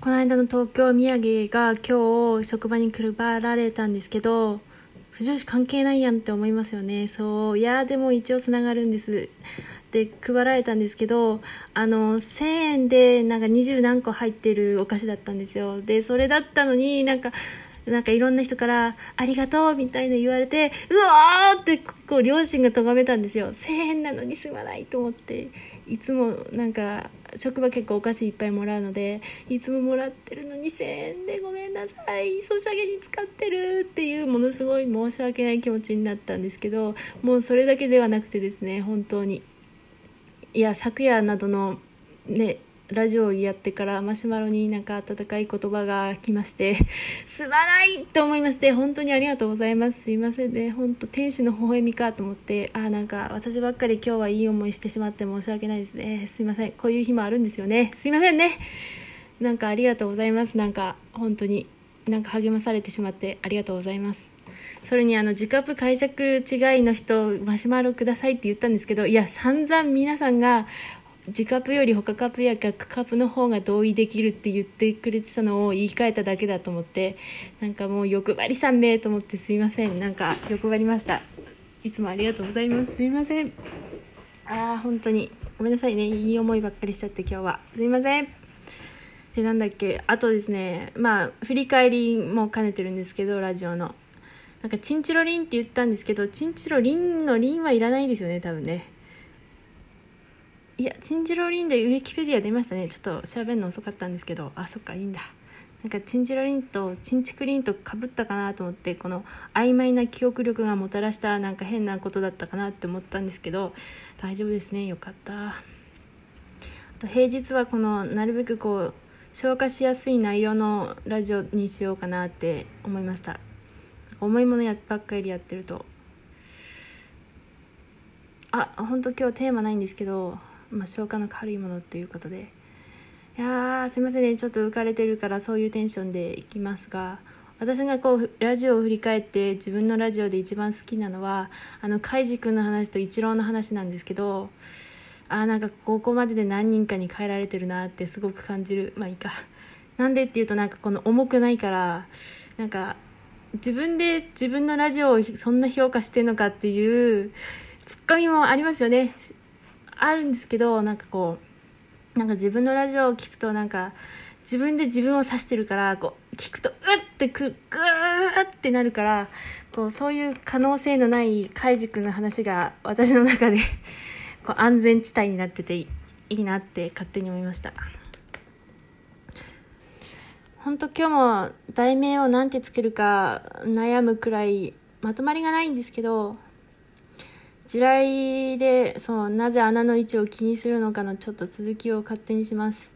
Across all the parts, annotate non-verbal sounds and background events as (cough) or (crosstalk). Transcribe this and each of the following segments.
この間の東京土産が今日職場に配られたんですけど、不女子関係ないやんって思いますよね。そう。いや、でも一応つながるんです。で、配られたんですけど、あの、1000円でなんか20何個入ってるお菓子だったんですよ。で、それだったのになんか、なんかいろんな人から、ありがとうみたいな言われて、うわーって、こう、両親が咎めたんですよ。1000円なのにすまないと思って、いつもなんか、職場結構お菓子いっぱいもらうので、いつももらってるの2,000円でごめんなさい、ソシャゲに使ってるっていうものすごい申し訳ない気持ちになったんですけど、もうそれだけではなくてですね、本当に。いや、昨夜などのね、ラジオをやってからマシュマロになんか温かい言葉が来まして、(laughs) すまないと思いまして、本当にありがとうございます。すいませんね。本当天使の微笑みかと思って、あ、なんか私ばっかり今日はいい思いしてしまって申し訳ないですね。すいません。こういう日もあるんですよね。すいませんね。なんかありがとうございます。なんか本当になんか励まされてしまってありがとうございます。それにあの、自カップ解釈違いの人、マシュマロくださいって言ったんですけど、いや、散々皆さんが自カップより他カップや逆カップの方が同意できるって言ってくれてたのを言い換えただけだと思ってなんかもう欲張りさんめと思ってすいません。なんか欲張りました。いつもありがとうございます。すいません。ああ本当に。ごめんなさいね。いい思いばっかりしちゃって今日は。すいません。でなんだっけ。あとですね。まあ振り返りも兼ねてるんですけどラジオの。なんかチンチロリンって言ったんですけどチンチロリンのリンはいらないですよね多分ね。いや、チンジロリンでウィキペディア出ましたね。ちょっと調べるの遅かったんですけど、あ、そっか、いいんだ。なんかチンジロリンとチンチクリンとかぶったかなと思ってこの曖昧な記憶力がもたらしたなんか変なことだったかなって思ったんですけど。大丈夫ですね。よかった。あと平日はこのなるべくこう消化しやすい内容のラジオにしようかなって思いました。重いものやばっかりやってると。あ本当今日テーマないんですけど。まあ、消化の軽いものということで。いやーすいませんね。ちょっと浮かれてるからそういうテンションでいきますが。私がこうラジオを振り返って自分のラジオで一番好きなのはあのカイジ君の話とイチローの話なんですけど。あなんかここまでで何人かに変えられてるなってすごく感じる。まあいいか。なんでっていうとなんかこの重くないからなんか自分で自分のラジオをそんな評価してんのかっていうツッコミもありますよね。あるんですけどなんかこうなんか自分のラジオを聞くとなんか自分で自分を指してるからこう聞くとうってくグーってなるからこうそういう可能性のないカイジ君の話が私の中で (laughs) こう安全地帯になってていいなって勝手に思いました。本当今日も題名を何てつけるか悩むくらいまとまりがないんですけど地雷でそうなぜ穴の位置を気にするのかのちょっと続きを勝手にします、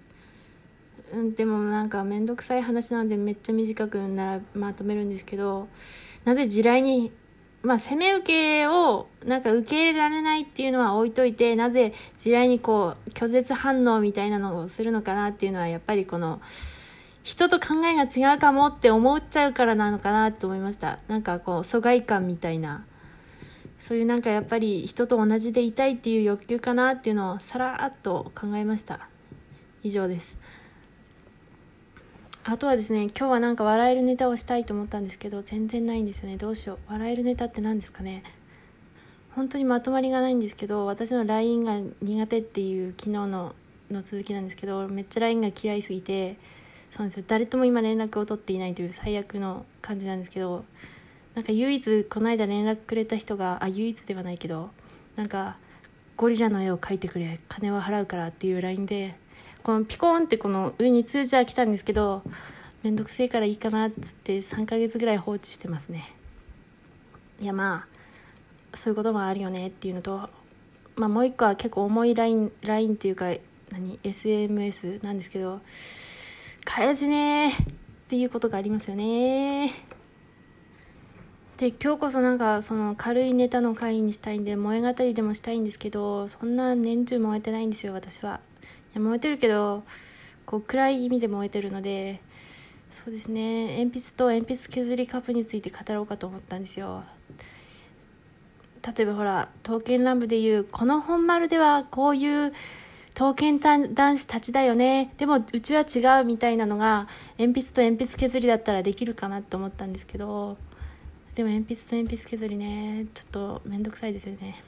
うん、でもなんか面倒くさい話なのでめっちゃ短くならまとめるんですけどなぜ地雷にまあ攻め受けをなんか受け入れられないっていうのは置いといてなぜ地雷にこう拒絶反応みたいなのをするのかなっていうのはやっぱりこの人と考えが違うかもって思っちゃうからなのかなって思いました。なんかこう疎外感みたいなそういうなんかやっぱり人と同じでいたいっていう欲求かなっていうのをさらっと考えました。以上です。あとはですね今日はなんか笑えるネタをしたいと思ったんですけど全然ないんですよね。どうしよう。笑えるネタって何ですかね。本当にまとまりがないんですけど私の LINE が苦手っていう昨日のの続きなんですけどめっちゃ LINE が嫌いすぎてそうなんですよ。誰とも今連絡を取っていないという最悪の感じなんですけどなんか唯一この間連絡くれた人があ唯一ではないけどなんかゴリラの絵を描いてくれ金は払うからっていう LINE でこのピコーンってこの上に通知は来たんですけどめんどくせえからいいかなっつって3ヶ月ぐらい放置してますね。いやまあそういうこともあるよねっていうのとまあもう一個は結構重い LINE, LINE っていうか何 SMS なんですけど返せねーっていうことがありますよねで今日こそなんかその軽いネタの会にしたいんで燃え語りでもしたいんですけどそんな年中燃えてないんですよ私は。いや燃えてるけどこう暗い意味で燃えてるのでそうですね。鉛筆と鉛筆削りカップについて語ろうかと思ったんですよ。例えばほら刀剣乱舞でいうこの本丸ではこういう刀剣男子たちだよね。でもうちは違うみたいなのが鉛筆と鉛筆削りだったらできるかなって思ったんですけどでも鉛筆と鉛筆削りねちょっと面倒くさいですよね。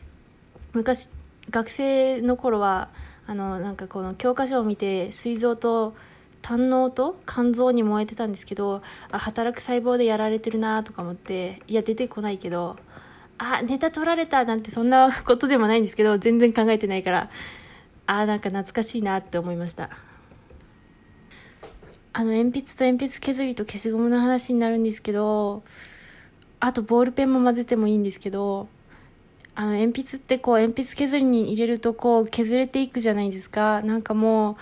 昔学生の頃はあのなんかこの教科書を見て膵臓と胆のと肝臓に燃えてたんですけどあ働く細胞でやられてるなとか思っていや出てこないけどあネタ取られたなんてそんなことでもないんですけど全然考えてないからあなんか懐かしいなって思いました。あの鉛筆と鉛筆削りと消しゴムの話になるんですけどあとボールペンも混ぜてもいいんですけどあの鉛筆ってこう鉛筆削りに入れるとこう削れていくじゃないですか。なんかもう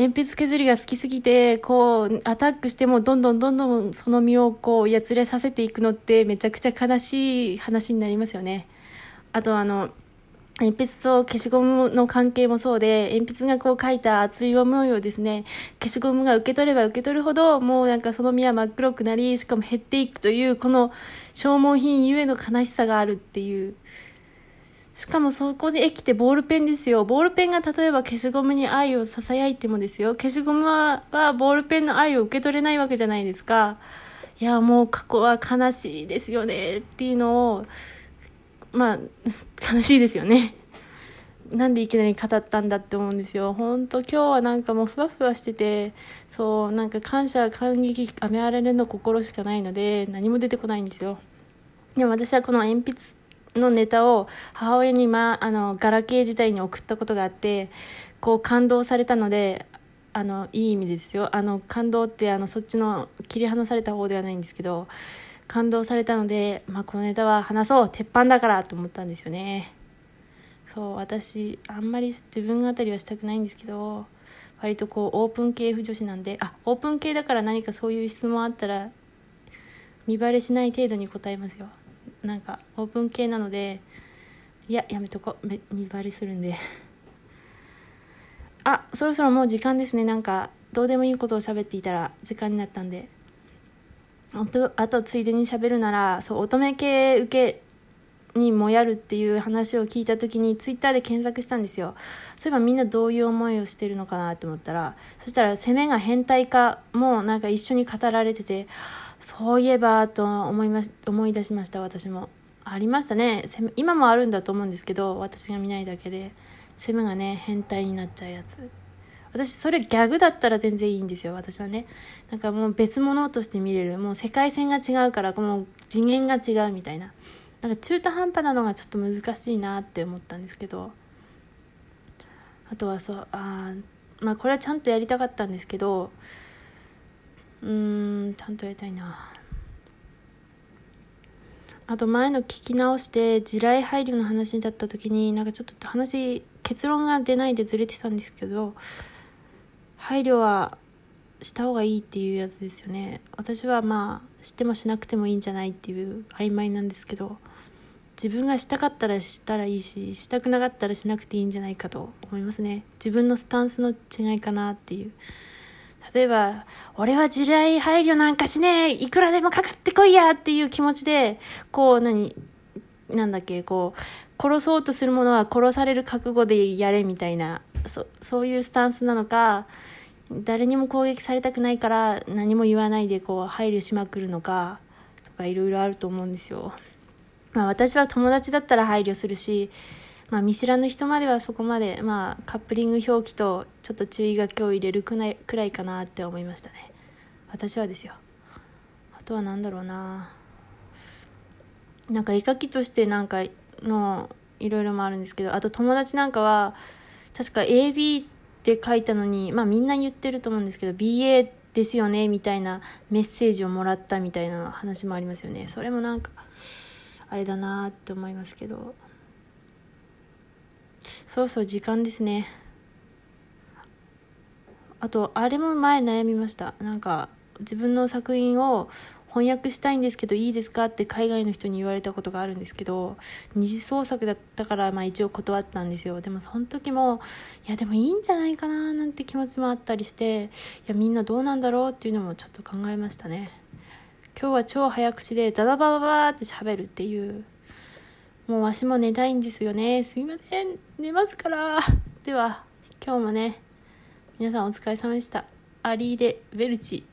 鉛筆削りが好きすぎてこうアタックしてもどんどんどんどんその身をこうやつれさせていくのってめちゃくちゃ悲しい話になりますよね。あとあの鉛筆と消しゴムの関係もそうで、鉛筆がこう書いた熱い思いをですね、消しゴムが受け取れば受け取るほど、もうなんかその身は真っ黒くなり、しかも減っていくという、この消耗品ゆえの悲しさがあるっていう、しかもそこで生きてボールペンですよ。ボールペンが例えば消しゴムに愛を囁いてもですよ。消しゴムははボールペンの愛を受け取れないわけじゃないですか。いや、もう過去は悲しいですよねっていうのを、まあ、(laughs) 悲しいですよね。なんでいきなり語ったんだって思うんですよ。ほんと今日はなんかもうふわふわしてて、そう、なんか感謝、感激、雨荒れの心しかないので、何も出てこないんですよ。でも私はこの鉛筆のネタを母親に、ま、あのガラケー時代に送ったことがあってこう感動されたのであのいい意味ですよあの感動ってあのそっちの切り離された方ではないんですけど感動されたので、まあ、このネタは話そう。鉄板だからと思ったんですよね。そう私あんまり自分語りはしたくないんですけど割とこうオープン系不女子なんであオープン系だから何かそういう質問あったら見バレしない程度に答えますよ。なんかオープン系なのでいややめとこ見張りするんで。あそろそろもう時間ですね。なんかどうでもいいことを喋っていたら時間になったんで。あとあとついでに喋るならそう乙女系受けにもやるっていう話を聞いた時にツイッターで検索したんですよ。そういえばみんなどういう思いをしてるのかなと思ったらそしたら攻めが変態化もなんか一緒に語られててそういえばと思いまし思い出しました私も。ありましたね。今もあるんだと思うんですけど私が見ないだけでセムがね変態になっちゃうやつ。私それギャグだったら全然いいんですよ。私はね。なんかもう別物として見れる。もう世界線が違うからこの次元が違うみたいな。なんか中途半端なのがちょっと難しいなって思ったんですけど。あとはそうあまあこれはちゃんとやりたかったんですけどうんちゃんとやりたいな。あと前の聞き直して地雷配慮の話だった時になんかちょっと話結論が出ないでずれてたんですけど配慮はした方がいいっていうやつですよね。私はまあしてもしなくてもいいんじゃないっていう曖昧なんですけど自分がしたかったらしたらいいししたくなかったらしなくていいんじゃないかと思いますね。自分のスタンスの違いかなっていう。例えば、俺は地雷配慮なんかしねえ。いくらでもかかってこいやっていう気持ちで、こう、何、なんだっけ、こう、殺そうとするものは殺される覚悟でやれみたいな、そそういうスタンスなのか、誰にも攻撃されたくないから何も言わないでこう配慮しまくるのか、とかいろいろあると思うんですよ。まあ私は友達だったら配慮するし、まあ、見知らぬ人まではそこまで、まあ、カップリング表記とちょっと注意書きを入れるくらいくらいかなって思いましたね。私はですよ。あとは何だろうな。なんか絵描きとしてなんかのいろいろもあるんですけどあと友達なんかは確か AB って書いたのにまあみんな言ってると思うんですけど BA ですよねみたいなメッセージをもらったみたいな話もありますよね。それもなんかあれだなって思いますけど。そうそう時間ですね。あとあれも前悩みました。なんか自分の作品を翻訳したいんですけどいいですかって海外の人に言われたことがあるんですけど二次創作だったからまあ一応断ったんですよでもその時もいやでもいいんじゃないかななんて気持ちもあったりしていやみんなどうなんだろうっていうのもちょっと考えましたね今日は超早口でダダバババーって喋るっていうもうわしも寝たいんですよね。すいません。寝ますから。では、今日もね皆さんお疲れ様でしたアリーデ・ベルチ